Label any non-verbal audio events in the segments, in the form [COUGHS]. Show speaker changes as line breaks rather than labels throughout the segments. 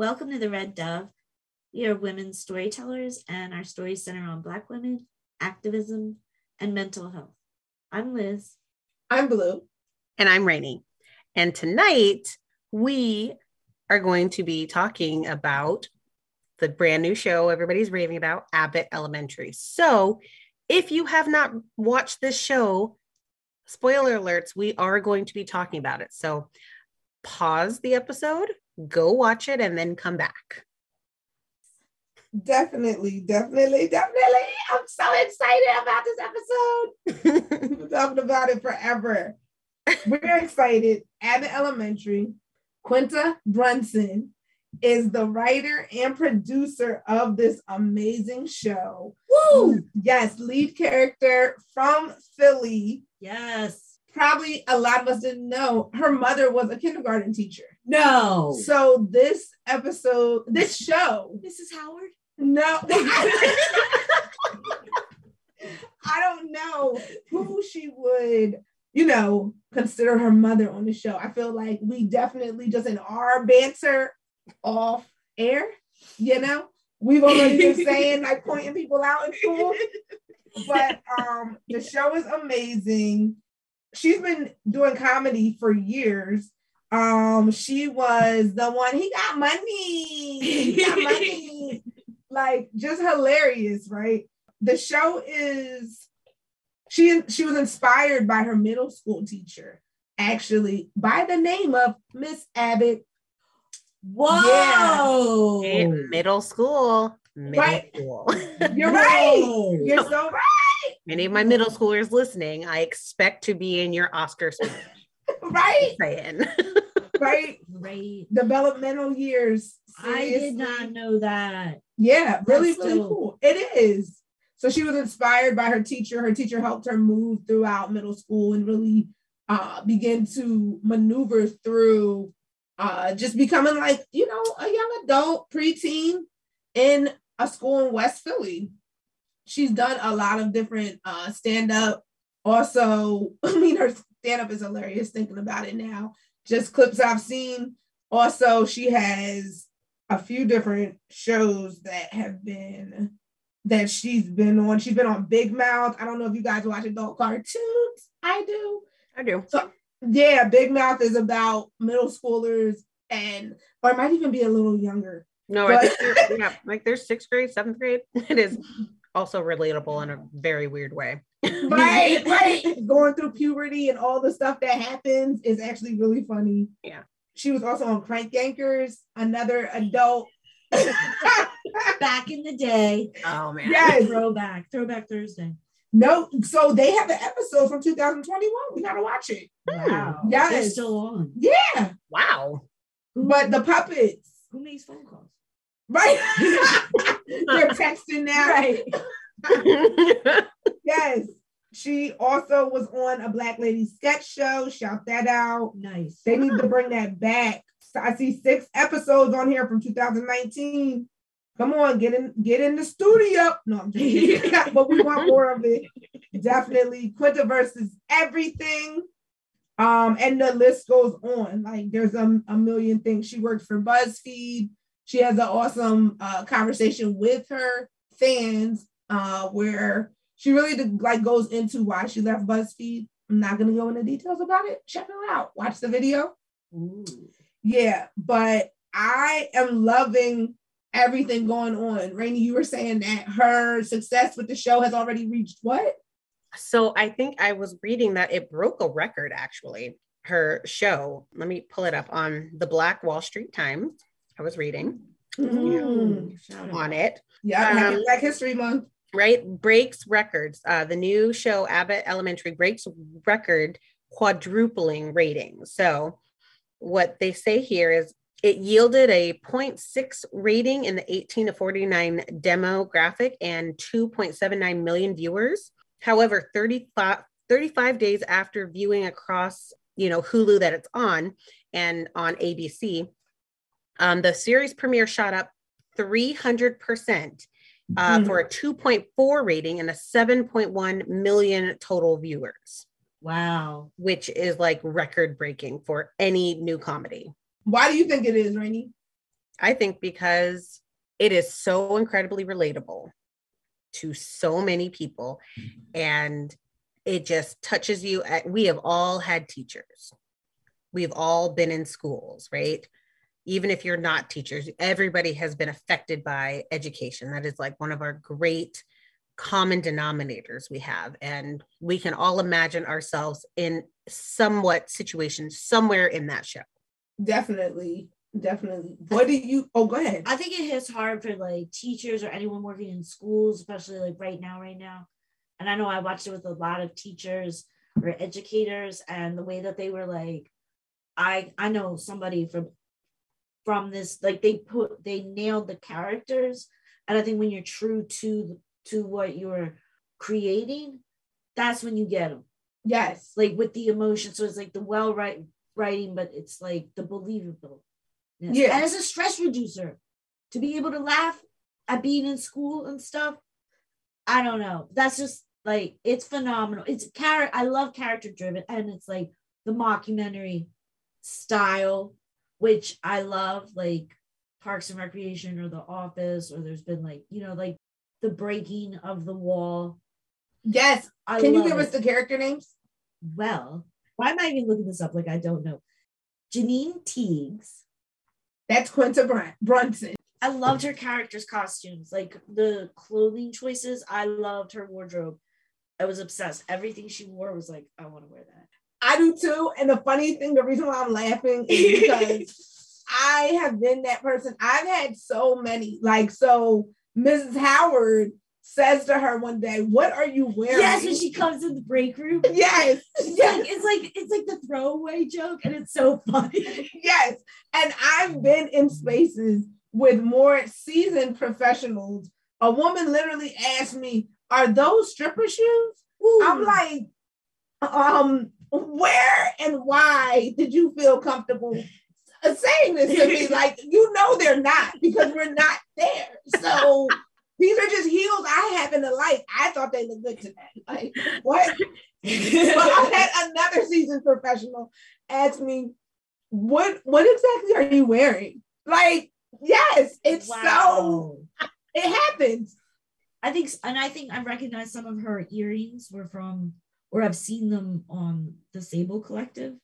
Welcome to the Red Dove. We are women storytellers, and our stories center on Black women, activism, and mental health. I'm Liz.
I'm Blue.
And I'm Rainy. And tonight we are going to be talking about the brand new show everybody's raving about, Abbott Elementary. So if you have not watched this show, spoiler alerts, we are going to be talking about it. So pause the episode, go watch it, and then come back.
Definitely, definitely, definitely. I'm so excited about this episode. [LAUGHS] We've been talking about it forever. We're excited. Abbott Elementary, Quinta Brunson is the writer and producer of this amazing show.
Woo!
Yes, lead character from Philly.
Yes.
Probably a lot of us didn't know her mother was a kindergarten teacher.
No.
So this episode, this show,
Mrs. Howard?
no. [LAUGHS] I don't know who she would, you know, consider her mother on the show. I feel like we definitely just in our banter off air, you know, we've already been [LAUGHS] saying like pointing people out in school. But um the show is amazing. She's been doing comedy for years. Um, she was the one, he got money, he got money, [LAUGHS] like just hilarious, right? The show is she she was inspired by her middle school teacher, actually, by the name of Miss Abbott.
Whoa.
In middle school. Middle
Right.
school. [LAUGHS]
You're [LAUGHS] right. You're so right,
Any of my middle schoolers listening, I expect to be in your Oscar speech.
Right,
Saying. [LAUGHS]
right.
Great.
Developmental years.
I did not know that.
Yeah, really,
That's
really
dope.
cool. It is. So she was inspired by her teacher. Her teacher helped her move throughout middle school and really uh, begin to maneuver through uh, just becoming like, you know, a young adult, preteen in a school in West Philly. She's done a lot of different uh, stand up. Also, [LAUGHS] I mean, her stand up is hilarious thinking about it now. Just clips I've seen. Also, she has a few different shows that have been that she's been on. She's been on Big Mouth. I don't know if you guys watch adult cartoons. I do.
I do.
So Yeah, Big Mouth is about middle schoolers and or it might even be a little younger.
No, I think yeah, like they're sixth grade, seventh grade. [LAUGHS] It is also relatable in a very weird way.
Right, [LAUGHS] right. Going through puberty and all the stuff that happens is actually really funny.
Yeah.
She was also on Crank Yankers, another adult. [LAUGHS]
Back in the day.
Oh man.
yes.
Throwback. Throwback Thursday.
No, so they have an episode from 2021. We gotta watch it.
Wow.
Yes.
They're still on.
Yeah,
Wow.
But the puppets,
who makes phone calls?
right? [LAUGHS] They're texting now.
Right. [LAUGHS]
Yes. She also was on a Black Lady sketch show. Shout that out.
Nice.
They need to bring that back. So I see six episodes on here from 2019. Come on, get in, get in the studio. No, I'm kidding. [LAUGHS] [LAUGHS] but we want more of it. Definitely. Quinta versus everything. Um, and the list goes on. Like there's a, a million things. She works for BuzzFeed. She has an awesome uh, conversation with her fans, uh, where she really did, like goes into why she left BuzzFeed. I'm not gonna go into details about it. Check her out. Watch the video.
Ooh.
Yeah, but I am loving everything going on. Rainy, you were saying that her success with the show has already reached what?
so I think I was reading that it broke a record actually. Her show. Let me pull it up on the Black Wall Street Times. I was reading
Mm.
Shout out.
on it.
Yeah,
Um,
Happy Black History Month.
Right? Breaks records uh, the new show abbott elementary breaks record quadrupling ratings. So what they say here is it yielded a 0.6 rating in the 18 to 49 demographic and 2.79 million viewers. However 35, 35 days after viewing across you know hulu that it's on and on abc um, the series premiere shot up 300% uh,
Mhm.
for a 2.4 rating and a 7.1 million total viewers,
Wow.
which is like record breaking for any new comedy.
Why do you think it is, Rainy?
I think because it is so incredibly relatable to so many people and it just touches you at, we have all had teachers we've all been in schools right even if you're not teachers everybody has been affected by education that is like one of our great common denominators we have and we can all imagine ourselves in somewhat situations somewhere in that show
Definitely. Definitely. What do you oh go ahead.
I think it hits hard for like teachers or anyone working in schools, especially like right now, right now. And I know I watched it with a lot of teachers or educators, and the way that they were like, I I know somebody from from this like they put they nailed the characters, and I think when you're true to to what you're creating, that's when you get them.
Yes.
Like with the emotion, so it's like the well right writing, but it's like the believable.
Yeah.
And as a stress reducer, to be able to laugh at being in school and stuff, I don't know. That's just like it's phenomenal. It's character. I love character driven, and it's like the mockumentary style, which I love, like Parks and Recreation or The Office, or there's been like you know like the breaking of the wall.
Yes.
I
Can you give
it.
us the character names?
well? Why am I even looking this up? Like I don't know. Janine Teagues.
That's Quinta Brun- Brunson.
I loved her character's costumes, like the clothing choices. I loved her wardrobe. I was obsessed. Everything she wore was like, I want to wear that.
I do too. And the funny thing, the reason why I'm laughing is because [LAUGHS] I have been that person. I've had so many. Like, so Mrs. Howard says to her one day, What are you wearing?
Yes, when she comes in the break room.
Yes. Yes.
like it's like it's like the throwaway joke, and it's so funny. [LAUGHS]
Yes. And I've been in spaces with more seasoned professionals. A woman literally asked me, Are those stripper shoes? I'm like, um, where and why did you feel comfortable saying this to me? [LAUGHS] Like, you know, they're not because we're not there. So these are just heels I have in the life. I thought they looked good today. Like, what? but I had another seasoned professional ask me, what what exactly are you wearing? Like, yes, it's so it happens.
I think, and I think I recognize some of her earrings were from, or I've seen them on the Sable Collective,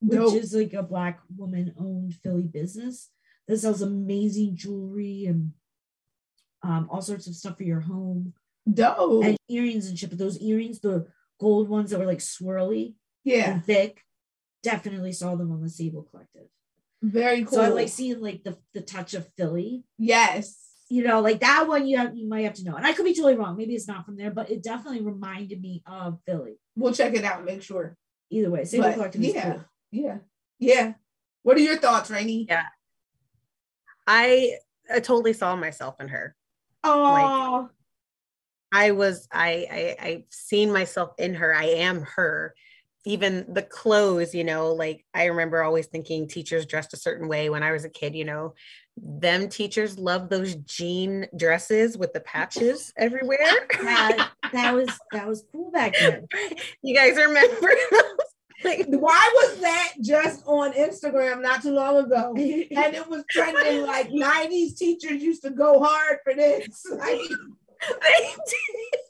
which
Dope.
is like a black woman owned Philly business that sells amazing jewelry and um, all sorts of stuff for your home
Dope.
and earrings and shit. But those earrings, the gold ones that were like swirly
yeah,
and thick, definitely saw them on the Sable Collective.
very cool.
So I like seeing like the the touch of Philly.
yes.
You know, like that one you have you might have to know. And I could be totally wrong. Maybe it's not from there, but it definitely reminded me of Philly.
We'll check it out, make sure.
Either way, Sable
But,
Collective
yeah.
cool.
Yeah. Yeah. What are your thoughts, Rainy?
Yeah. I, I totally saw myself in her.
Oh,
I was I, I I've seen myself in her. I am her. Even the clothes, you know, like I remember always thinking teachers dressed a certain way when I was a kid, you know. Them teachers love those jean dresses with the patches everywhere. [LAUGHS]
That, that was that was cool back then. [LAUGHS]
you guys remember those? Like, [LAUGHS]
why was that just on Instagram not too long ago? And it was trending like 90s teachers used to go hard for this. Like,
they did.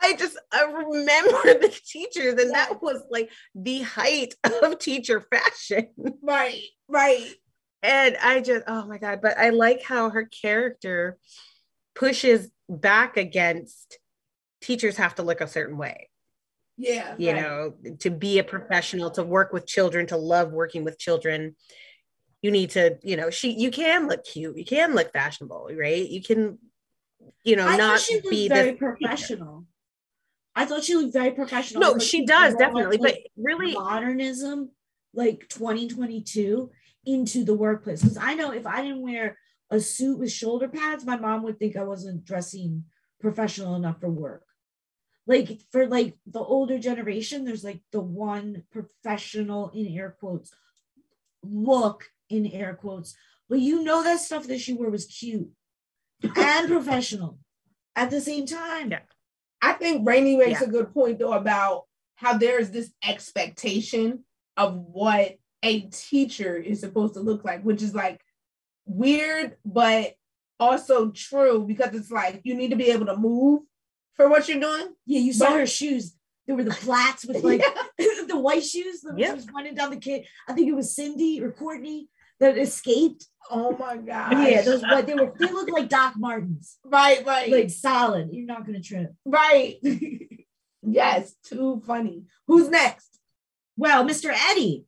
I just I remember [LAUGHS] the teachers, and that was like the height [LAUGHS] of teacher fashion.
right, right.
And I just, oh my God. But I like how her character pushes back against teachers have to look a certain way,
Yeah.
you
right.
know, to be a professional, to work with children, to love working with children. You need to, you know, she, you can look cute, you can look fashionable, right? You can, you know,
I
not
she looked
be
very professional. I thought she looked very professional.
No,
Like,
she does definitely, but really,
modernism, like 2022, into the workplace. Because I know if I didn't wear a suit with shoulder pads, my mom would think I wasn't dressing professional enough for work. Like for like the older generation, there's like the one professional in air quotes look in air quotes, but you know that stuff that she wore was cute and professional at the same time.
Yeah.
I think Rainey makes
Yeah.
a good point though about how there's this expectation of what a teacher is supposed to look like, which is like weird, but also true because it's like you need to be able to move for what you're doing.
Yeah, you saw
But-
her shoes. There were the flats with like [LAUGHS] [LAUGHS] the white shoes that
Yep.
was running down the kid. I think it was Cindy or Courtney that escaped.
Oh my god.
Yeah, those but they were. They looked like Doc Martens,
right, right,
like solid. You're not gonna trip.
right. [LAUGHS] yes, too funny. Who's next?
well, Mr. Eddie,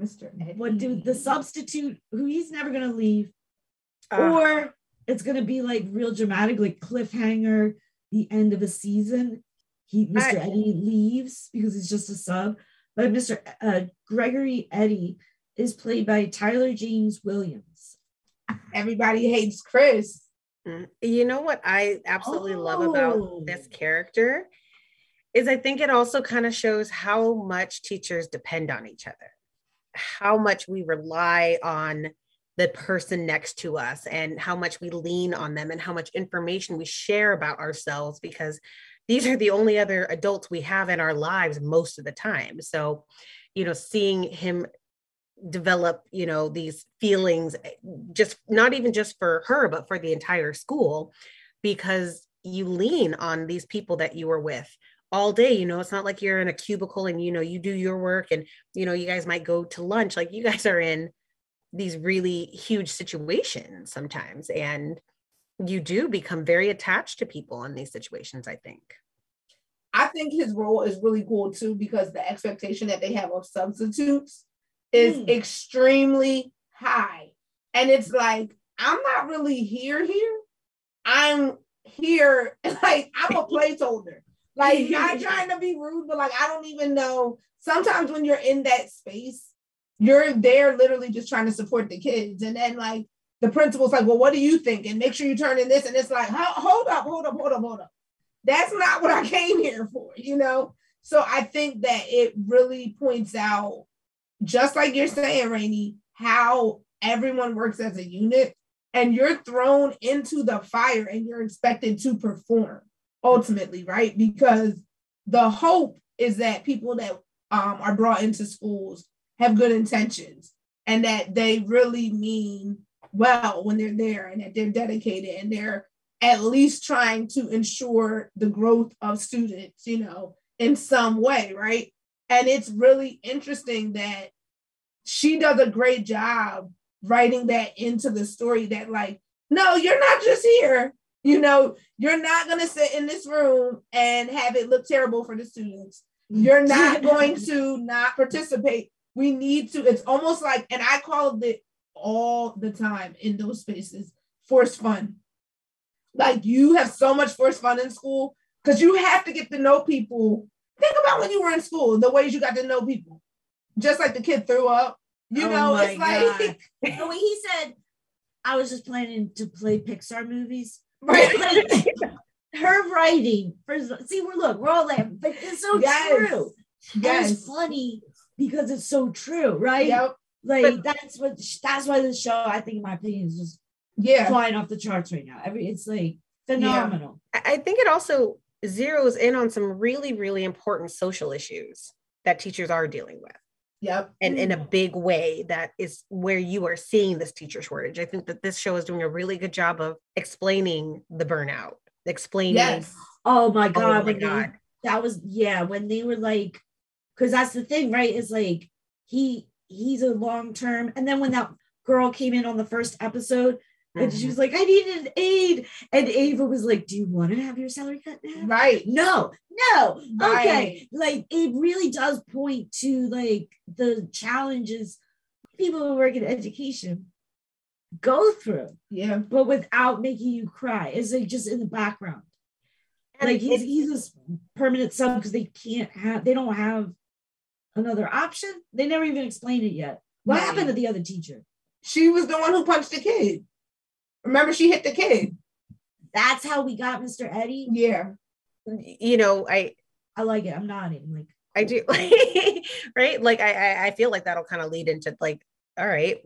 Mr. Eddie.
what do the substitute? Who he's never gonna leave,
Uh,
or it's gonna be like real dramatic, like cliffhanger, the end of a season. He, Mr.
I-
Eddie leaves because he's just a sub. But Mr. Uh, Gregory Eddie is played by Tyler James Williams.
Everybody hates Chris.
Mm. You know what I absolutely love
Oh.
about this character is I think it also kind of shows how much teachers depend on each other, how much we rely on the person next to us, and how much we lean on them, and how much information we share about ourselves because these are the only other adults we have in our lives most of the time. So, you know, seeing him develop you know these feelings just not even just for her but for the entire school because you lean on these people that you were with all day you know it's not like you're in a cubicle and you know you do your work and you know you guys might go to lunch. Like you guys are in these really huge situations sometimes and you do become very attached to people in these situations i think.
I think his role is really cool too because the expectation that they have of substitutes is
Mm.
extremely high. And it's like, I'm not really here here. I'm here, [LAUGHS] like I'm a [LAUGHS] placeholder. Like not trying to be rude, but like I don't even know. Sometimes when you're in that space, you're there literally just trying to support the kids. And then like the principal's like, well, what do you think? And make sure you turn in this. And it's like, hold up, hold up, hold up, hold up. That's not what I [LAUGHS] came here for, you know? So I think that it really points out, just like you're saying, Rainey, how everyone works as a unit and you're thrown into the fire and you're expected to perform ultimately, right? Because the hope is that people that um, are brought into schools have good intentions and that they really mean well when they're there and that they're dedicated and they're at least trying to ensure the growth of students, you know, in some way, right? And it's really interesting that she does a great job writing that into the story that, like, no, you're not just here. You know, you're not going to sit in this room and have it look terrible for the students. You're [LAUGHS] not going to not participate. We need to, it's almost like, and I called it all the time in those spaces forced fun. Like you have so much forced fun in school because you have to get to know people. Think about when you were in school, the ways you got to know people. Just like the kid threw up. You
Oh
know,
my
it's like
The [LAUGHS] way he said, I was just planning to play Pixar movies.
right. [LAUGHS]
Like, her writing, first, see, we're look, we're all laughing, but it's so
Yes.
true. And
Yes.
it's funny because it's so true, right?
Yep.
Like that's what that's why the show, I think, in my opinion, is just
Yeah.
flying off the charts right now. Every it's like phenomenal.
I I think it also zeroes in on some really, really important social issues that teachers are dealing with.
Yep.
And in a big way, that is where you are seeing this teacher shortage. I think that this show is doing a really good job of explaining the burnout, explaining.
Yes.
Oh my oh god!
Oh my
when they-
God.
that was yeah. When they were like, because that's the thing, right? Is like he he's a long term, and then when that girl came in on the first episode, and she was like, "I need an aid," and Ava was like, "Do you want to have your salary cut now?"
Right.
No, no. Okay. Like it really does point to like the challenges people who work in education go through,
Yeah.
but without making you cry. It's like just in the background.
And
like he's he's a permanent sub because they can't have they don't have another option. They never even explained it yet. What
Right.
happened to the other teacher?
She was the one who punched the kid. Remember, she hit the kid.
That's how we got Mr. Eddie.
Yeah.
you know, I
I like it. I'm nodding. Like
I do [LAUGHS] right. Like I I- I feel like that'll kind of lead into like, all right,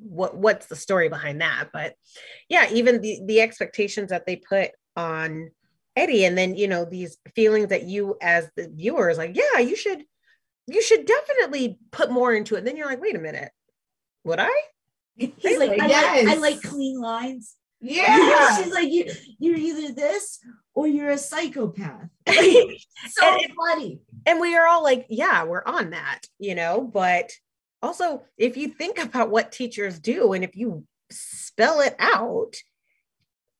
what what's the story behind that? But yeah, even the the expectations that they put on Eddie, and then you know these feelings that you as the viewer is like, yeah, you should you should definitely put more into it. And then you're like, wait a minute, would I?
He's like, I,
Yes.
like, I like clean lines.
Yeah. [LAUGHS]
She's like, you, you're either this or you're a psychopath. [LAUGHS] [LAUGHS] so
And-
funny.
and we are all like, yeah, we're on that, you know. But also, if you think about what teachers do and if you spell it out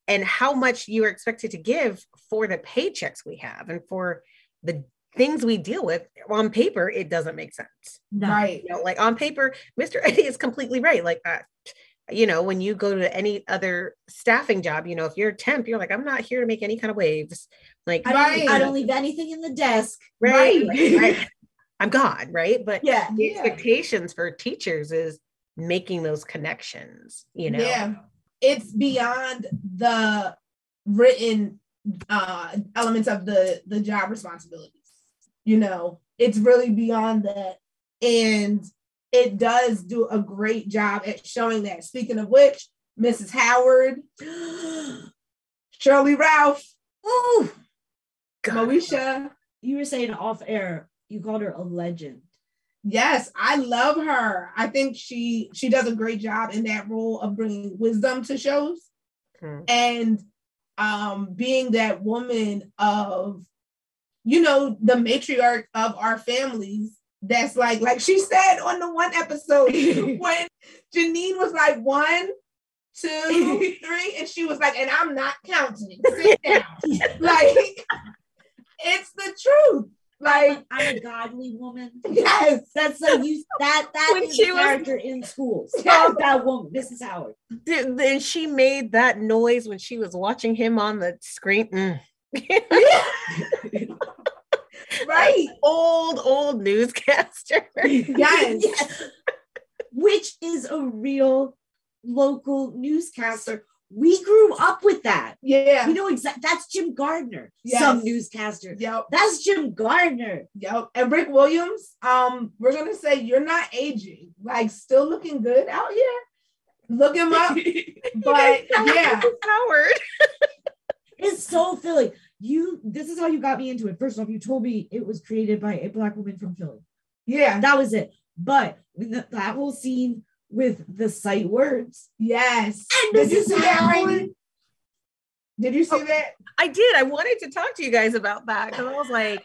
and how much you are expected to give for the paychecks we have and for the things we deal with on paper, it doesn't make sense.
No.
Right.
You know, like on paper, Mr. [LAUGHS] Eddie is completely right. Like, uh, you know, when you go to any other staffing job, you know, if you're a temp, you're like, I'm not here to make any kind of waves. Like,
I don't,
Right.
I don't leave anything in the desk.
right,
Right.
right. I'm God, right? But
Yeah.
the
Yeah.
expectations for teachers is making those connections, you know.
Yeah. It's beyond the written uh elements of the the job responsibilities. You know, it's really beyond that. And it does do a great job at showing that. Speaking of which, Mrs. Howard, [GASPS] Sheryl Lee Ralph,
Ooh,
God.
Moesha.
you were saying off air, you called her a legend.
Yes, I love her. I think she she does a great job in that role of bringing wisdom to shows.
Hmm.
and um being that woman of you know the matriarch of our families that's like like she said on the one episode [LAUGHS] when Janine was like one two [LAUGHS] three and she was like and I'm not counting sit [LAUGHS] down like it's the truth like
I'm a godly woman.
yes
That's like you that that
When
is
she
the
was-
character in schools.
Yes.
that woman, Mrs. Howard.
Th- Then she made that noise when she was watching him on the screen. Mm.
Right [LAUGHS]
old, old newscaster.
yes [LAUGHS]
Yes. Which is a real local newscaster. We grew up with that.
yeah
We know exactly that's Jim Gardner,
Yes.
some newscaster.
yep
That's Jim Gardner.
Yep. And Rick Williams, um, we're gonna say you're not aging, like still looking good out here. Look him up. [LAUGHS] but yeah,
Howard.
It's so Philly. You this is how you got me into it. First off, you told me it was created by a black woman from Philly.
yeah,
That was it. But the, that whole scene with the sight words
yes.
and
Did you see that. Rainy? Did you see
Oh.
that?
I did. I wanted to talk to you guys about that because I was like,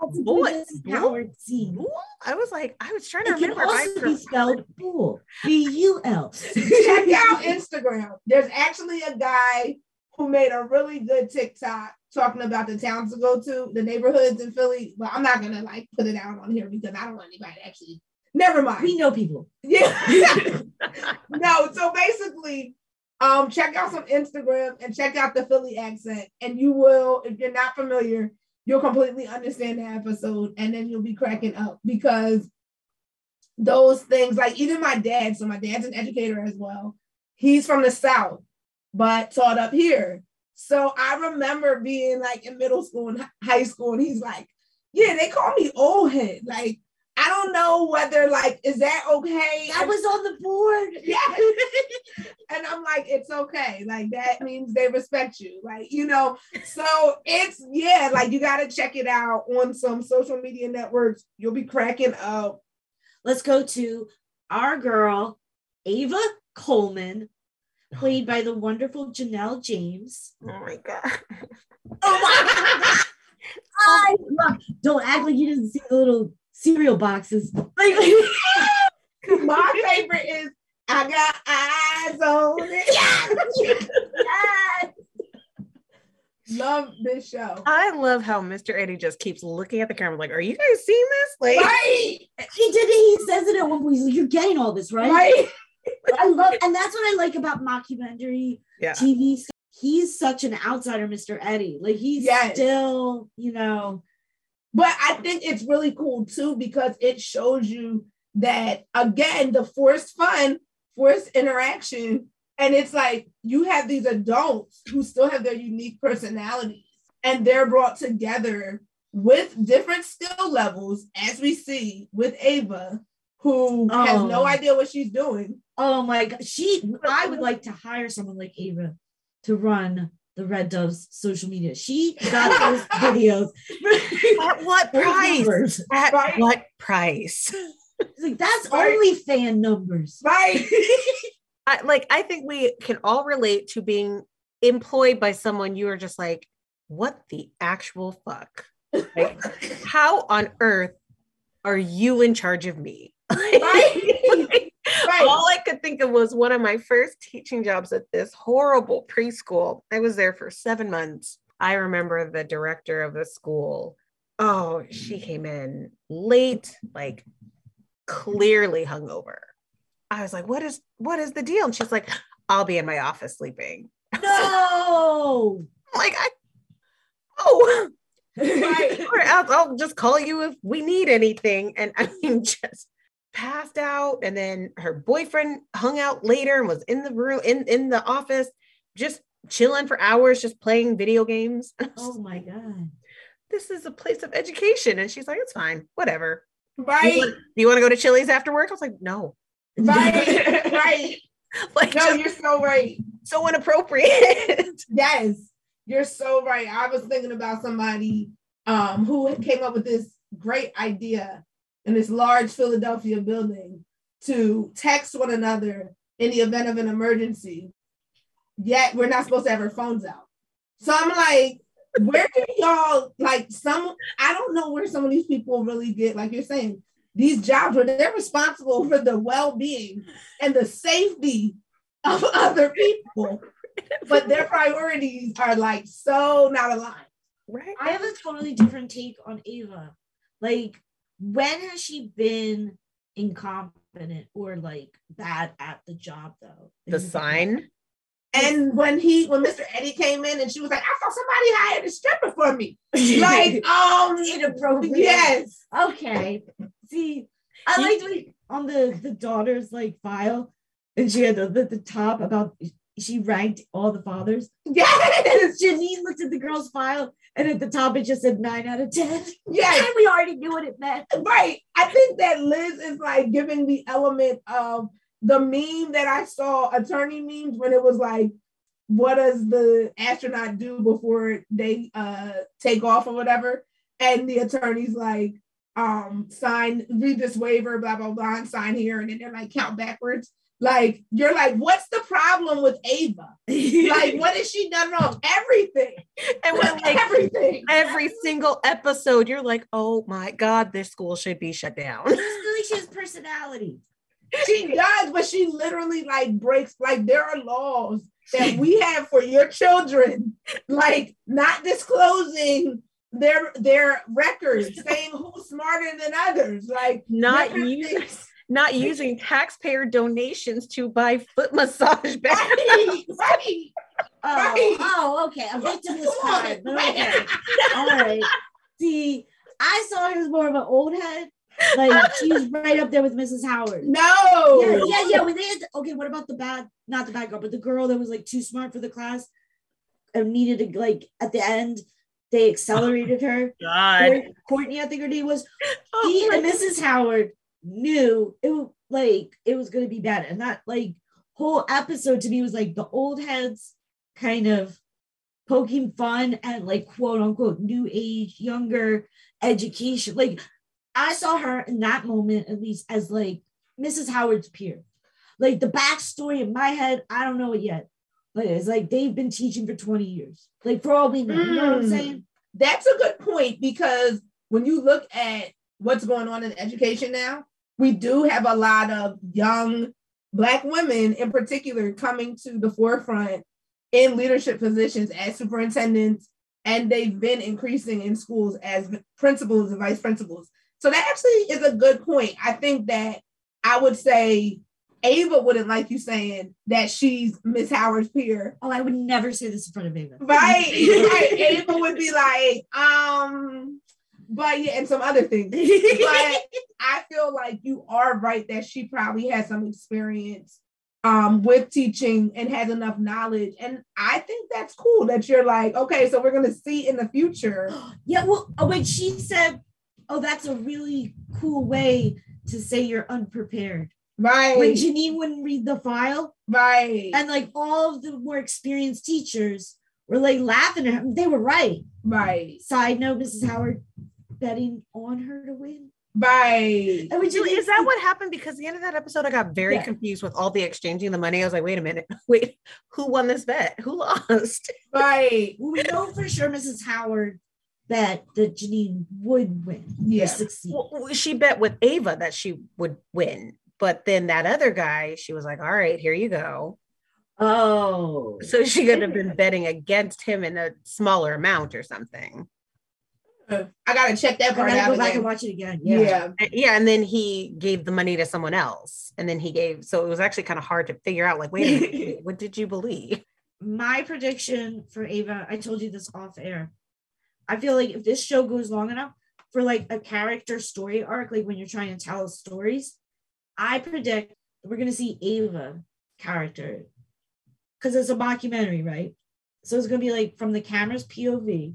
That's a
Boy,
Howard scene.
Bull? I was like, I was trying to
It
remember.
also be spelled Bull. B U L. [LAUGHS]
Check out Instagram. There's actually a guy who made a really good TikTok talking about the towns to go to, the neighborhoods in Philly. But I'm not gonna like put it out on here because I don't want anybody to actually. Never mind.
We know people.
Yeah. [LAUGHS] no, so basically, um, check out some Instagram and check out the Philly accent, and you will, if you're not familiar, you'll completely understand the episode, and then you'll be cracking up because those things, like even my dad, so my dad's an educator as well. He's from the South, but taught up here. So I remember being like in middle school and high school, and he's like, "Yeah, they call me old head." Like I don't know whether like is that okay?
I was on the board. [LAUGHS]
yeah. and I'm like, it's okay. Like that means they respect you. Like, you know, so it's yeah, like you gotta check it out on some social media networks. You'll be cracking up.
Let's go to our girl, Ava Coleman, played by the wonderful Janelle James.
oh my god. [LAUGHS]
Oh my I love, don't act like you didn't see the little cereal boxes. Like, [LAUGHS]
My favorite is I got eyes on it. [LAUGHS]
yes.
Love this show.
I love how Mr. Eddie just keeps looking at the camera like, are you guys seeing this? Like,
Right,
He did it. He says it at one point. He's like, You're getting all this, right?
right.
I love, and that's what I like about mockumentary
yeah.
TV. stuff. He's such an outsider, Mr. Eddie. Like he's
Yes.
still, you know,
But I think it's really cool too because it shows you that again the forced fun, forced interaction, and it's like you have these adults who still have their unique personalities, and they're brought together with different skill levels, as we see with Ava, who has
Oh.
no idea what she's doing.
oh my god. She I would like to hire someone like Ava to run the Red Doves social media. She [LAUGHS] got those videos.
At what price? At
Right.
what price?
It's like that's
Right.
only fan numbers.
Right? [LAUGHS]
I, like I think we can all relate to being employed by someone you are just like, what the actual fuck? Like, [LAUGHS] how on earth are you in charge of me?
Right. Right.
All I could think of was one of my first teaching jobs at this horrible preschool. I was there for seven months. I remember the director of the school. Oh, she came in late, like clearly hungover. I was like, "What is what is the deal?" And she's like, "I'll be in my office sleeping." [LAUGHS]
No.
like, I oh,
Right. [LAUGHS]
or else I'll just call you if we need anything. And I mean, [LAUGHS] just passed out. And then her boyfriend hung out later and was in the room in in the office, just chilling for hours, just playing video games. [LAUGHS]
Oh my god.
this is a place of education. And she's like, it's fine, whatever. Do you
Right.
want, do you want to go to Chili's after work? I was like, no.
Right. [LAUGHS] Right.
Like,
No, you're so right.
so inappropriate. [LAUGHS]
Yes, you're so right. I was thinking about somebody um, who came up with this great idea in this large Philadelphia building to text one another in the event of an emergency. Yet we're not supposed to have our phones out. So I'm like, where do y'all like some? I don't know where some of these people really get, like you're saying, these jobs where they're responsible for the well-being and the safety of [LAUGHS] other people but their priorities are like so not aligned.
right.
I have a totally different take on Ava. Like, when has she been incompetent or like bad at the job though?
The sign.
And when he, when Mr. Eddie came in and she was like, I saw somebody hired a stripper for me. Like, [LAUGHS] um,
inappropriate.
yes.
Okay. See, I liked when on the the daughter's like file, and she had the, the, the top about she ranked all the fathers.
Yes.
Janine looked at the girl's file, and at the top it just said nine out of ten. [LAUGHS]
Yeah.
And we already knew what it meant.
Right. I think that Liz is like giving the element of the meme that I saw, attorney memes, when it was like, what does the astronaut do before they uh take off or whatever? And the attorney's like, um, sign, read this waiver, blah, blah, blah, and sign here. And then they're like count backwards. Like, you're like, what's the problem with Ava? Like, what has she done wrong? Everything. [LAUGHS]
And when like
everything.
every single episode, you're like, oh my God, this school should be shut down.
I feel like she has personality.
She does, but she literally like breaks like there are laws that we [LAUGHS] have for your children, like not disclosing their their records, saying who's smarter than others. Like
Not
you.
using
things.
Not using taxpayer donations to buy foot [LAUGHS] massage bags.
Right, right. [LAUGHS]
Oh,
Right.
oh, okay. A victim is
Come on,
fine. but Okay. [LAUGHS] All right. See, I saw her as more of an old head. Like she's right up there with Mrs. Howard.
No.
Yeah, yeah, yeah. When they had, okay, what about the bad, not the bad girl, but the girl that was like too smart for the class and needed to like at the end, they accelerated her.
Oh
God. Courtney, I think her name was.
Oh
She and Mrs. Howard knew it was like it was gonna be bad. And that like whole episode to me was like the old heads kind of poking fun at like quote unquote new age, younger education. Like I saw her in that moment, at least, as like Mrs. Howard's peer. Like the backstory in my head, I don't know it yet. But it's like they've been teaching for 20 years. Like for all we know, you know what I'm
Mm.
saying?
That's a good point because when you look at what's going on in education now, we do have a lot of young Black women in particular coming to the forefront in leadership positions as superintendents, and they've been increasing in schools as principals and vice principals. So that actually is a good point. I think that I would say Ava wouldn't like you saying that she's Miss Howard's peer.
Oh, I would never say this in front of Ava.
Right, [LAUGHS] right. Ava would be like, um, but yeah, and some other things. But I feel like you are right that she probably has some experience um with teaching and has enough knowledge. And I think that's cool that you're like, okay, so we're gonna see in the future. [GASPS]
yeah, well, oh, when she said, "Oh, that's a really cool way to say you're unprepared,"
Right,
when Janine wouldn't read the file,
right,
and like all of the more experienced teachers were like laughing at her, they were right.
right.
Side note: Mrs. Howard betting on her to win.
Right.
And we
So
didn't
is that what happened? Because at the end of that episode, I got very
Yeah.
confused with all the exchanging the money. I was like, wait a minute, [LAUGHS] wait, who won this bet? Who lost? [LAUGHS]
Right.
Well, we know for sure Mrs. Howard bet that Janine would win
Yeah.
succeed.
Well, she bet with Ava that she would win, but then that other guy, she was like, all right, here you go.
oh,
So she could have been betting against him in a smaller amount or something.
I gotta check that
I
part
gotta
out.
go back and watch it again.
Yeah.
Yeah.
And- Yeah, and then he gave the money to someone else, and then he gave. So it was actually kind of hard to figure out. Like, wait a minute, [LAUGHS] what did you believe?
My prediction for Ava, I told you this off air. I feel like if this show goes long enough for like a character story arc, like when you're trying to tell stories, I predict we're gonna see Ava character because it's a mockumentary, right? So it's gonna be like from the camera's POV,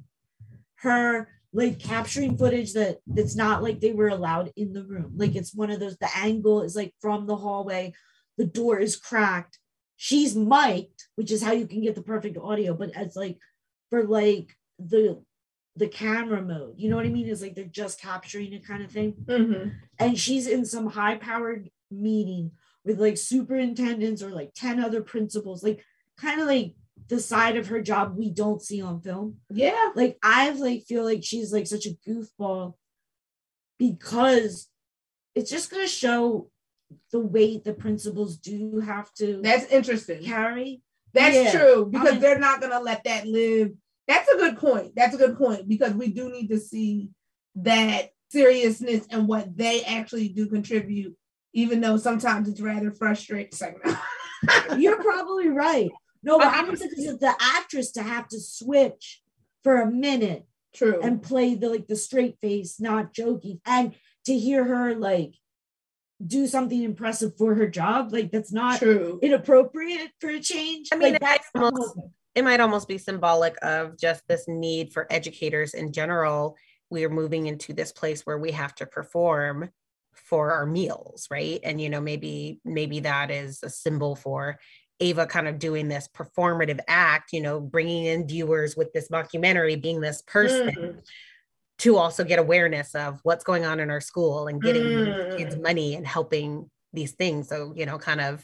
her like capturing footage that that's not like they were allowed in the room. Like it's one of those, the angle is like from the hallway, the door is cracked. She's mic'd, which is how you can get the perfect audio, but as like for like the the camera mode, you know what I mean? It's like they're just capturing it kind of thing
Mhm.
and she's in some high powered meeting with like superintendents or like 10 other principals like kind of like the side of her job we don't see on film
Yeah.
like i like feel like she's like such a goofball because it's just going to show the weight the principals do have to
That's interesting.
carry
That's
Yeah.
true because
mean-
they're not gonna let that live. That's a good point. That's a good point because we do need to see that seriousness and what they actually do contribute, even though sometimes it's rather frustrating. [LAUGHS] [LAUGHS]
You're probably right no but i'm just because the actress to have to switch for a minute
true.
and play the like the straight face, not joking. And to hear her like do something impressive for her job, like that's not
true.
inappropriate for a change.
I mean,
like, that's
almost- it might almost be symbolic of just this need for educators in general. We are moving into this place where we have to perform for our meals, right? And you know, maybe maybe that is a symbol for Ava kind of doing this performative act, you know, bringing in viewers with this documentary, being this person
Mhm.
to also get awareness of what's going on in our school and getting
Mm.
kids money and helping these things. So, you know, kind of,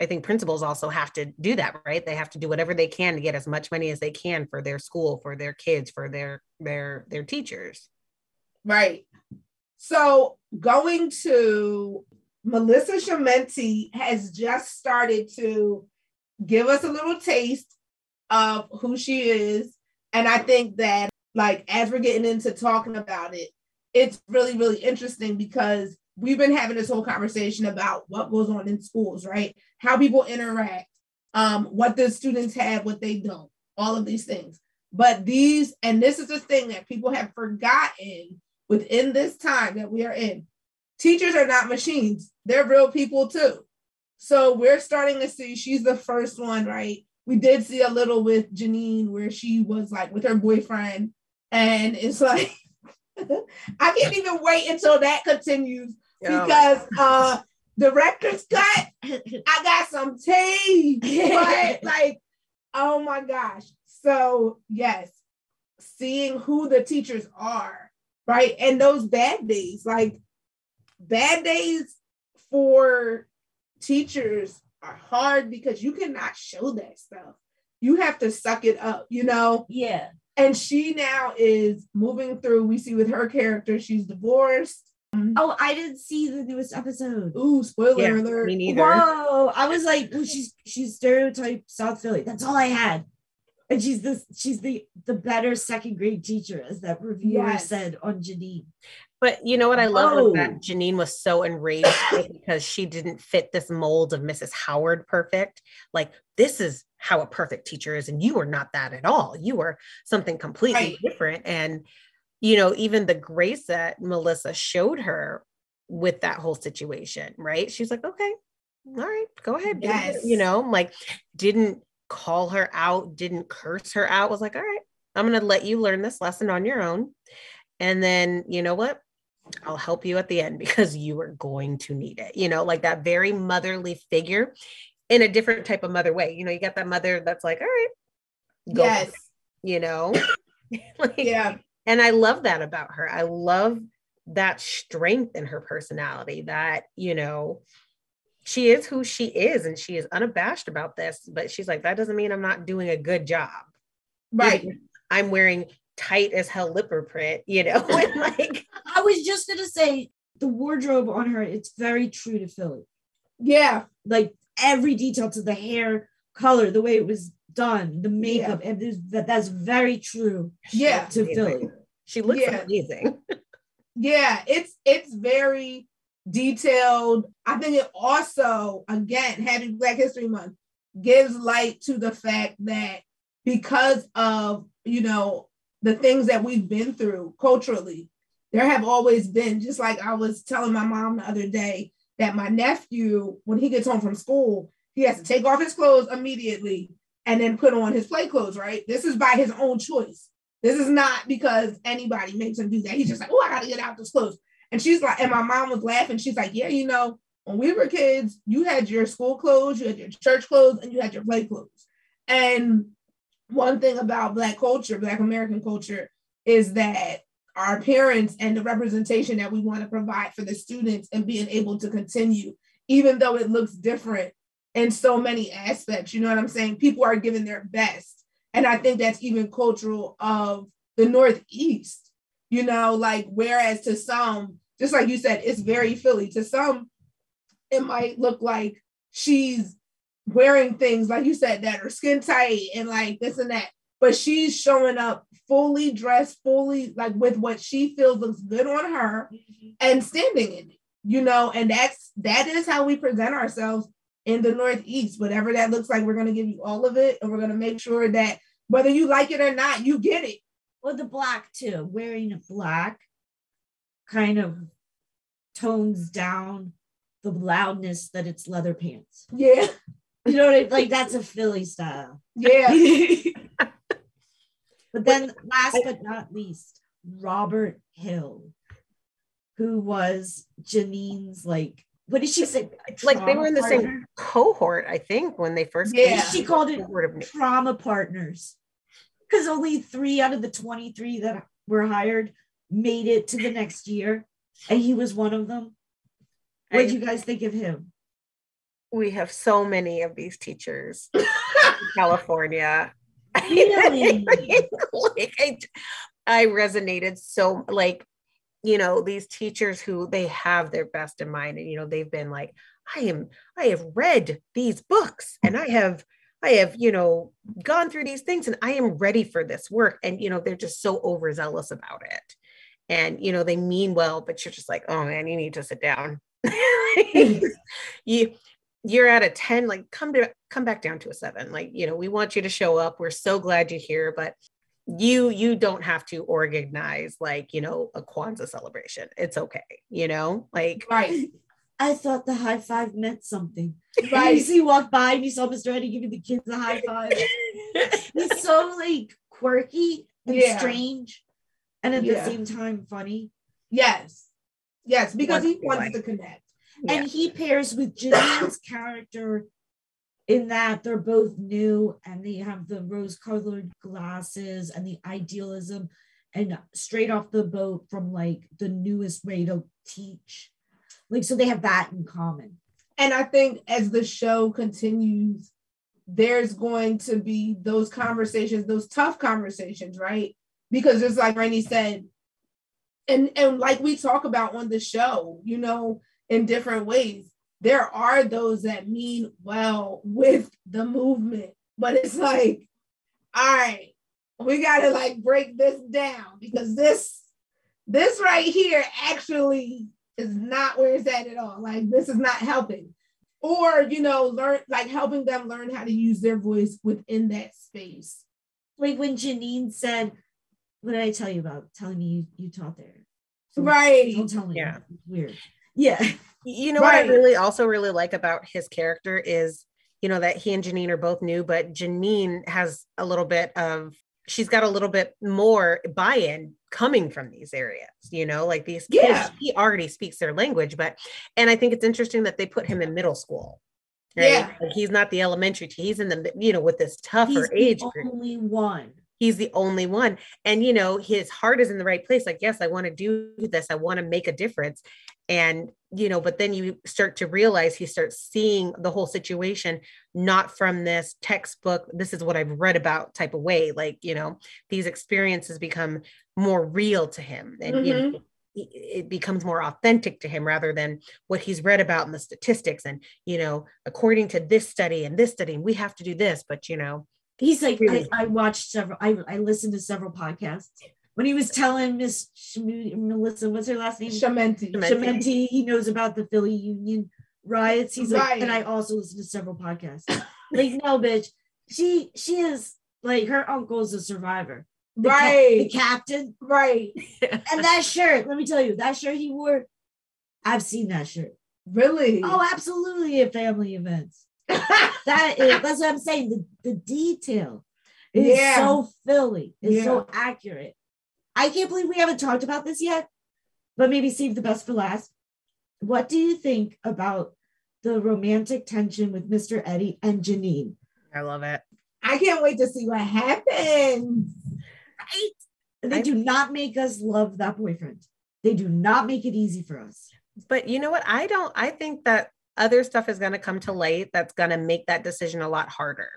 I think principals also have to do that, right? They have to do whatever they can to get as much money as they can for their school, for their kids, for their their their teachers.
Right. So going to Melissa Schemmenti has just started to give us a little taste of who she is. And I think that like as we're getting into talking about it, it's really, really interesting because we've been having this whole conversation about what goes on in schools, right? How people interact, um, what the students have, what they don't, all of these things. But these, and this is the thing that people have forgotten within this time that we are in. Teachers are not machines, they're real people too. So we're starting to see she's the first one, right? We did see a little with Janine where she was like with her boyfriend, and it's like, [LAUGHS] I can't even wait until that continues because uh director's cut, I got some tea, but [LAUGHS] like, oh my gosh. So yes, seeing who the teachers are, right? And those bad days, like bad days for teachers are hard because you cannot show that stuff. You have to suck it up, you know?
yeah.
And she now is moving through. We see with her character, she's divorced.
Oh, I didn't see the newest episode.
Ooh, spoiler
Yeah,
alert.
me neither.
Whoa. I was like, well, she's she's stereotype South Philly. That's all I had. And she's this she's the the better second grade teacher, as that reviewer
Yes.
said on Janine.
But you know what I love was
Oh.
that Janine was so enraged because she didn't fit this mold of Mrs. Howard perfect. Like, this is how a perfect teacher is, and you were not that at all. You were something completely
Right.
different. And, you know, even the grace that Melissa showed her with that whole situation, right? She's like, okay, all right, go ahead.
Yes.
You know, like, didn't call her out, didn't curse her out, was like, all right, I'm going to let you learn this lesson on your own. And then, you know what? I'll help you at the end because you are going to need it. You know, like that very motherly figure in a different type of mother way. You know, you got that mother that's like, all right, go
Yes.
you know, [LAUGHS] [LAUGHS] like,
Yeah.
and I love that about her. I love that strength in her personality that, you know, she is who she is and she is unabashed about this, but she's like, that doesn't mean I'm not doing a good job.
Right. [LAUGHS]
I'm wearing tight as hell lipper print, you know, and like
I was just gonna say the wardrobe on her, it's very true to Philly.
Yeah.
Like every detail to the hair color, the way it was done, the makeup, and that that's very true
Yeah.
to
amazing.
Philly.
she looks
Yeah.
amazing. [LAUGHS]
Yeah, it's it's very detailed. I think it also, again, having Black History Month gives light to the fact that because of you know the things that we've been through culturally, there have always been, just like I was telling my mom the other day, that my nephew, when he gets home from school, he has to take off his clothes immediately and then put on his play clothes, right? This is by his own choice. This is not because anybody makes him do that. He's just like, oh, I gotta get out this clothes. And she's like, and my mom was laughing. She's like, yeah, you know, when we were kids, you had your school clothes, you had your church clothes, and you had your play clothes. And one thing about Black culture, Black American culture, is that our parents and the representation that we want to provide for the students and being able to continue, even though it looks different in so many aspects. You know what I'm saying? People are giving their best. And I think that's even cultural of the Northeast, you know, like whereas to some, just like you said, it's very Philly. To some, it might look like she's wearing things, like you said, that are skin tight and like this and that. But she's showing up fully dressed, fully like with what she feels looks good on her mm-hmm. and standing in it, you know, and that's that is how we present ourselves in the Northeast. Whatever that looks like, we're gonna give you all of it, and we're gonna make sure that whether you like it or not, you get it.
Or the black too. Wearing a black kind of tones down the loudness that it's leather pants.
Yeah,
You know what I mean? like? That's a Philly style.
yeah, [LAUGHS] [LAUGHS]
but then last but not least, Robert Hill, who was Janine's like, what did she say?
like they were in the same cohort, I think, when they first
Yeah.
She called it trauma partners because only three out of the 23 that were hired made it to the next year and he was one of them what did you guys think of him
we have so many of these teachers in [LAUGHS] California.
Really? [LAUGHS]
like I, I resonated so like you know these teachers who they have their best in mind and you know they've been like I am I have read these books and I have I have you know gone through these things and I am ready for this work. And you know they're just so overzealous about it. And you know they mean well but you're just like oh man you need to sit down. [LAUGHS] [LAUGHS] You you're at a 10 like come to come back down to a 7 like you know we want you to show up. We're so glad you're here but you you don't have to organize like you know a Kwanzaa celebration. It's okay you know? Like
right,
i thought the high five meant something. [LAUGHS] Right. You see he walked by and you saw mr eddie giving the kids a high five. [LAUGHS] He's so like quirky and
Yeah.
strange and at
Yeah.
the same time funny.
Yes, yes, because he
Wants to
wants to connect.
Yeah.
and he pairs with Janine's [COUGHS] character in that they're both new and they have the rose-colored glasses and the idealism and straight off the boat from like the newest way to teach. Like so they have that in common.
And I think as the show continues, there's going to be those conversations, those tough conversations, right? Because just like Rainey said, and and like we talk about on the show, you know, in different ways, there are those that mean well with the movement, but it's like, all right, we gotta like break this down because this this right here actually is not where it's at at all. Like this is not helping or you know learn like helping them learn how to use their voice within that space
Like when Janine said, what did I tell you about? Telling me you, you taught there. So
right
Don't tell me.
Yeah.
Weird. Yeah.
you know what I really also really like about his character is, you know, that he and Janine are both new, but Janine has a little bit of she's got a little bit more buy-in coming from these areas, you know, like these kids,
Yeah.
he already speaks their language, but and I think it's interesting that they put him in middle school. Right?
Yeah.
Like he's not the elementary, he's in the you know, with this tougher
He's
age
the
group.
only one.
He's the only one. And you know his heart is in the right place. Like yes i want to do this. I want to make a difference. And you know but then you start to realize he starts seeing the whole situation not from this textbook this is what i've read about type of way. Like you know these experiences become more real to him and you mm-hmm. know, it becomes more authentic to him rather than what he's read about in the statistics. And you know according to this study and this study we have to do this. But you know
He's like, I, I watched several, I, I listened to several podcasts. When he was telling Miss Shmu- Melissa, what's her last name?
Schemmenti.
Schemmenti. He knows about the Philly Union riots. He's like, and I also listened to several podcasts. like, no, bitch. She she is like her uncle's a survivor. The
Right.
the captain.
Right. [LAUGHS]
And that shirt, let me tell you, that shirt he wore, I've seen that shirt.
Really?
Oh, absolutely at family events. [LAUGHS] That is that's what I'm saying. The, the detail is
Yeah.
so Philly. It's
Yeah.
so accurate. I can't believe we haven't talked about this yet, but maybe save the best for last. What do you think about the romantic tension with Mr. Eddie and Janine?
i love it
I can't wait to see what happens.
Right? They
I-
do not make us love that boyfriend. They do not make it easy for us.
but you know what i don't i think that other stuff is going to come to light that's going to make that decision a lot harder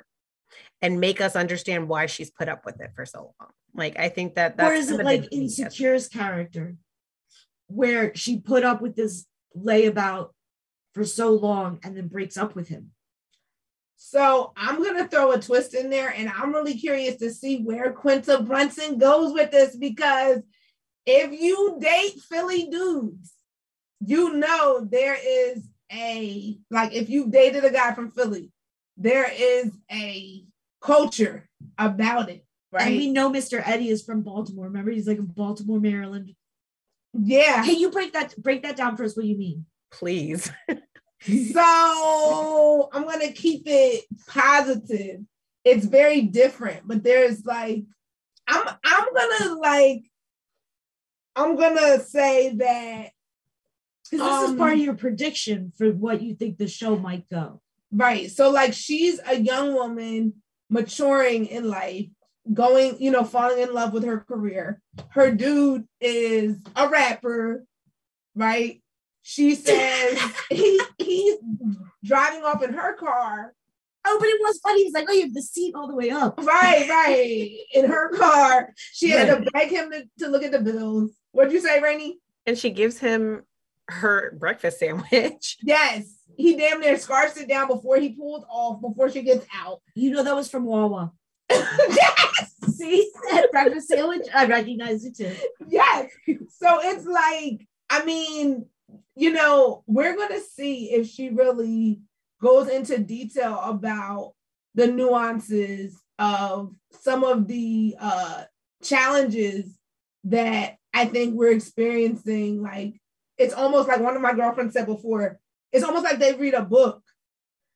and make us understand why she's put up with it for so long like i think that that's
or is it like Insecure's character, where she put up with this layabout for so long and then breaks up with him?
So I'm gonna throw a twist in there, and I'm really curious to see where Quinta Brunson goes with this because if you date Philly dudes, you know there is a like if you dated a guy from Philly, there is a culture about it, right?
And we know Mr. Eddie is from Baltimore. Remember, he's like in Baltimore, Maryland.
Yeah.
Can you break that break that down for us? What do you mean?
please [LAUGHS]
So I'm gonna keep it positive. It's very different, but there's like I'm I'm gonna like I'm gonna say that
Because this
Um,
is part of your prediction for what you think the show might go.
right. So like she's a young woman maturing in life, going, you know, falling in love with her career. Her dude is a rapper, right? She says [LAUGHS] he he's driving off in her car
Oh, but it was funny. He's like, oh, you have the seat all the way up.
Right, [LAUGHS] right. In her car, she had to beg him to, to look at the bills. What'd you say, Rainey?
and she gives him her breakfast sandwich [LAUGHS]
Yes. He damn near scarfs it down before he pulls off, before she gets out.
You know that was from Wawa. [LAUGHS]
yes,
See that breakfast sandwich? I recognize it too.
yes. So it's like, I mean, you know, we're gonna see if she really goes into detail about the nuances of some of the uh challenges that I think we're experiencing. Like, it's almost like one of my girlfriends said before, it's almost like they read a book.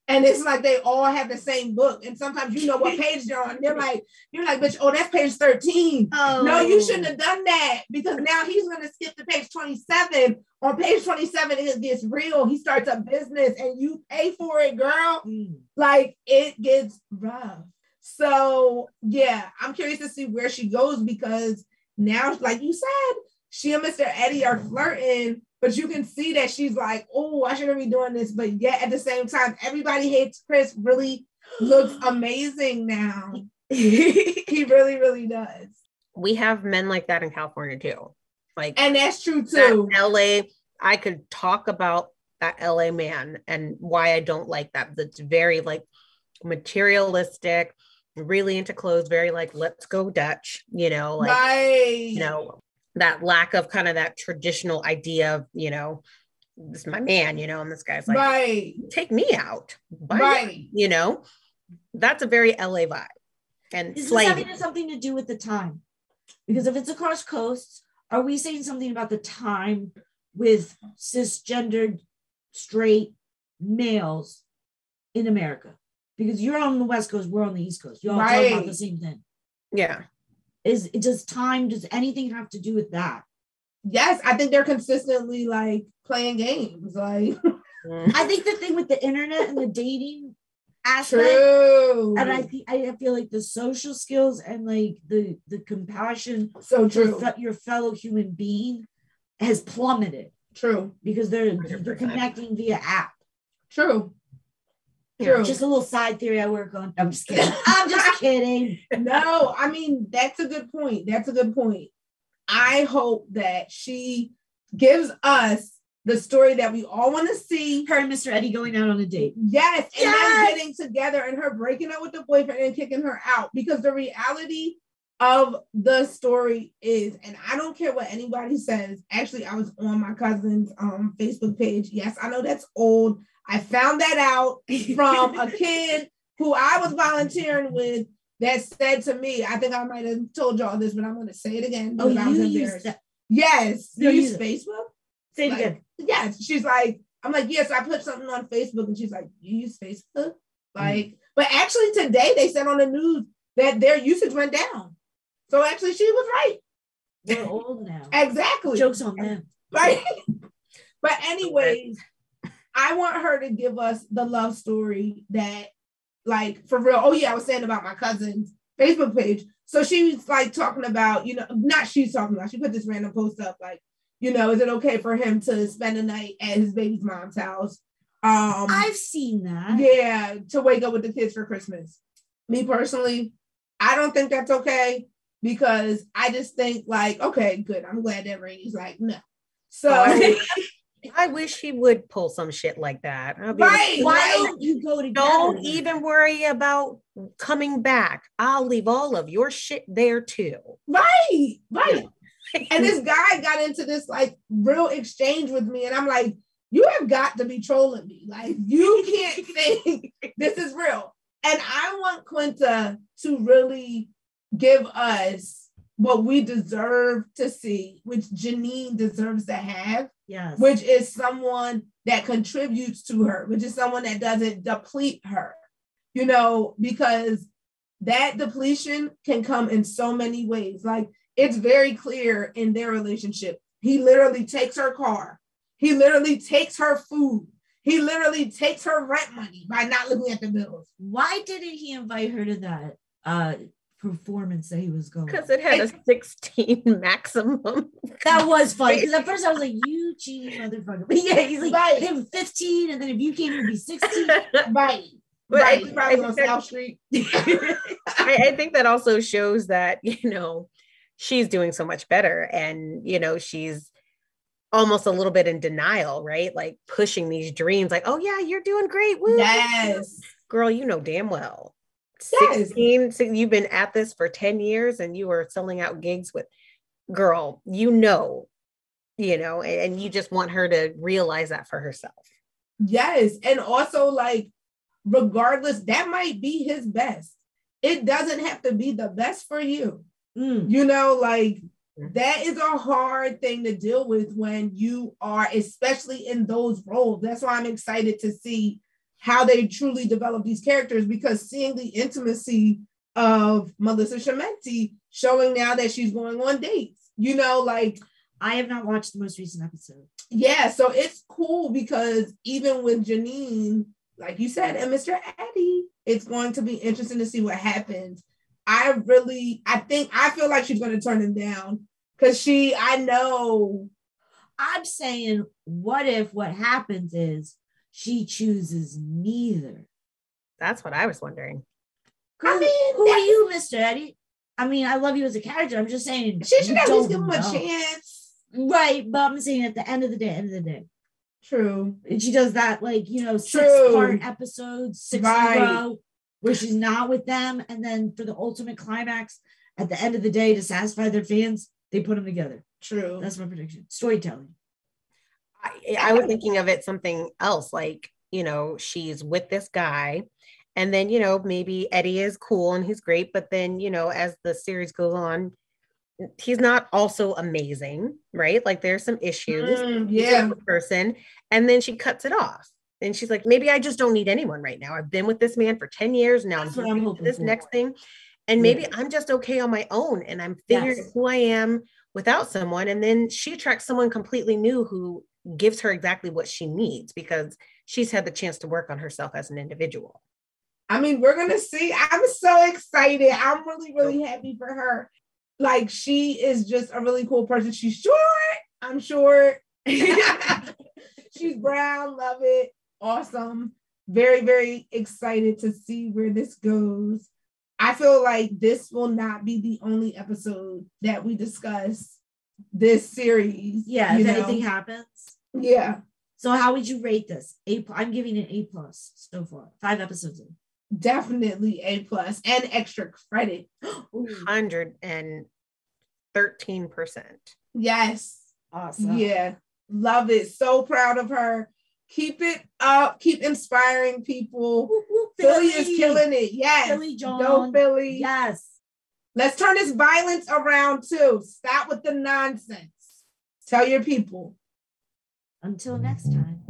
And it's like they all have the same book. And sometimes you know what [LAUGHS] page they're on. They're like, you're like, bitch, oh, that's page 13.
Oh
No, you shouldn't have done that because now he's going to skip to page 27. On page 27, it gets real. He starts a business and you pay for it, girl.
Mm.
Like it gets rough. So, yeah, I'm curious to see where she goes because now, like you said, she and Mr. Eddie are flirting, but you can see that she's like, oh, I shouldn't be doing this. But yet at the same time, everybody hates Chris really looks amazing now. [LAUGHS] He really, really does.
we have men like that in california too like
And that's true
that
too.
LA, I could talk about that LA man and why I don't like that. That's very like materialistic, really into clothes, very like, let's go Dutch, you know, like,
right.
you know, that lack of kind of that traditional idea of, you know, this is my man, you know, and this guy's like,
right.
take me out. Why?
Right.
You know, that's a very LA vibe. And
Is this
slavey.
having something to do with the time? Because if it's across coasts, are we saying something about the time with cisgendered straight males in America? Because you're on the West Coast, we're on the East Coast. You all talk about the same thing.
yeah.
Is it does time, does anything have to do with that?
Yes, I think they're consistently like playing games. Like, [LAUGHS]
Mm.
I think the thing with the internet and the dating aspect.
True.
And I fe- I feel like the social skills and like the the compassion
so true.
fe- your fellow human being has plummeted
True.
because they're they're connecting via app.
True. True.
Just a little side theory I work on. I'm just kidding. [LAUGHS] I'm just kidding.
no, I mean that's a good point. That's a good point. I hope that she gives us the story that we all want to see.
Her and Mr. Eddie going out on a date.
Yes, and
Yes!
them getting together and her breaking up with the boyfriend and kicking her out because the reality of the story is, and I don't care what anybody says. Actually, I was on my cousin's um Facebook page. Yes, I know that's old. I found that out from a [LAUGHS] kid who I was volunteering with that said to me, I think I might have told y'all this, but I'm going to say it again.
Oh,
I was embarrassed.
that.
Yes, you
you-
use Facebook.
Say it
Like,
again.
Yes, she's like, I'm like, yes, I put something on Facebook, and she's like, you use Facebook, mm. like, but actually today they said on the news that their usage went down. So actually, she was right.
We're old now.
Exactly.
Jokes on them.
Right. [LAUGHS] but anyways, I want her to give us the love story that, like, for real. Oh yeah, I was saying about my cousin's Facebook page. So she's like talking about, you know, not she's talking about. She put this random post up, like, you know, is it okay for him to spend the night at his baby's mom's house? Um,
I've seen that.
yeah, to wake up with the kids for Christmas. Me personally, I don't think that's okay because I just think like, okay, good. I'm glad that Rainey's like, no. So [LAUGHS]
I wish he would pull some shit like that. I'll like,
Right.
Why don't you go together?
Don't even worry about coming back. I'll leave all of your shit there too.
right, right. And this [LAUGHS] guy got into this like real exchange with me, and I'm like, you have got to be trolling me. Like, you can't [LAUGHS] think this is real. And I want Quinta to really give us what we deserve to see, which Janine deserves to have,
Yes.
which is someone that contributes to her, which is someone that doesn't deplete her, you know, because that depletion can come in so many ways. Like it's very clear in their relationship. He literally takes her car, he literally takes her food, he literally takes her rent money by not looking at the bills.
Why didn't he invite her to that uh performance that he was going?
Because it had a [LAUGHS] 16 [LAUGHS] maximum.
that was funny. Because at [LAUGHS] first I was like, "You cheating motherfucker!" But yeah, he's like,
Right.
"They were 15, and then if you came, it'd be 16."
Right.
But I
right.
think-
probably
I
on
think that-
South Street.
I, I think that also shows that, you know, she's doing so much better and, you know, she's almost a little bit in denial, right? Like pushing these dreams, like, oh, yeah, you're doing great. Woo.
yes.
Girl, you know damn well.
Yes.
16, so you've been at this for 10 years and you are selling out gigs with, girl, you know, you know, and, and you just want her to realize that for herself.
Yes. And also, like, regardless, that might be his best. It doesn't have to be the best for you.
Mm.
You know, like, that is a hard thing to deal with when you are, especially in those roles. That's why I'm excited to see how they truly develop these characters because seeing the intimacy of Melissa Schemmenti showing now that she's going on dates, you know, like,
I have not watched the most recent episode.
yeah, so it's cool because even with Janine, like you said, and Mr. Eddie, it's going to be interesting to see what happens. I really, I think, I feel like she's going to turn him down because she, I know,
I'm saying, what if what happens is she chooses neither?
That's what I was wondering.
I
Who-
mean,
who are you, Mr. Eddie? I mean, I love you as a character. I'm just saying,
she should
you
at least
don't
give him a chance.
Right, but I'm saying at the end of the day, end of the day,
True.
and she does that like you know six
True.
part episodes, six
Right.
in a row, where she's not with them, and then for the ultimate climax, at the end of the day, to satisfy their fans, they put them together.
True.
That's my prediction. Storytelling.
I, I was thinking of it something else like you know she's with this guy and then you know maybe eddie is cool and he's great but then you know as the series goes on he's not also amazing right like there's some issues
Mm, yeah.
person and then she cuts it off and she's like maybe i just don't need anyone right now i've been with this man for 10 years now
That's
i'm
I'm
moving to
hoping
this
for.
next thing and maybe i'm just okay on my own and i'm figuring
Yes.
who i am without someone and then she attracts someone completely new who gives her exactly what she needs because she's had the chance to work on herself as an individual
I mean, we're gonna see. I'm so excited. I'm really, really happy for her. Like she is just a really cool person. She's short. I'm short. [LAUGHS] She's brown. Love it. Awesome. Very, very excited to see where this goes. I feel like this will not be the only episode that we discuss this series.
Yeah, if
know?
anything happens.
Yeah,
So how would you rate this? A pl- I'm giving it A plus so far. Five episodes in.
definitely A plus and extra credit. [GASPS]
113%.
Yes.
awesome.
Yeah. Love it. So proud of her. Keep it up. Keep inspiring people.
Whoop, whoop,
Philly, is killing it. Yes.
Philly John.
Go Philly.
Yes.
Let's turn this violence around too. Stop with the nonsense. Tell your people.
Until next time.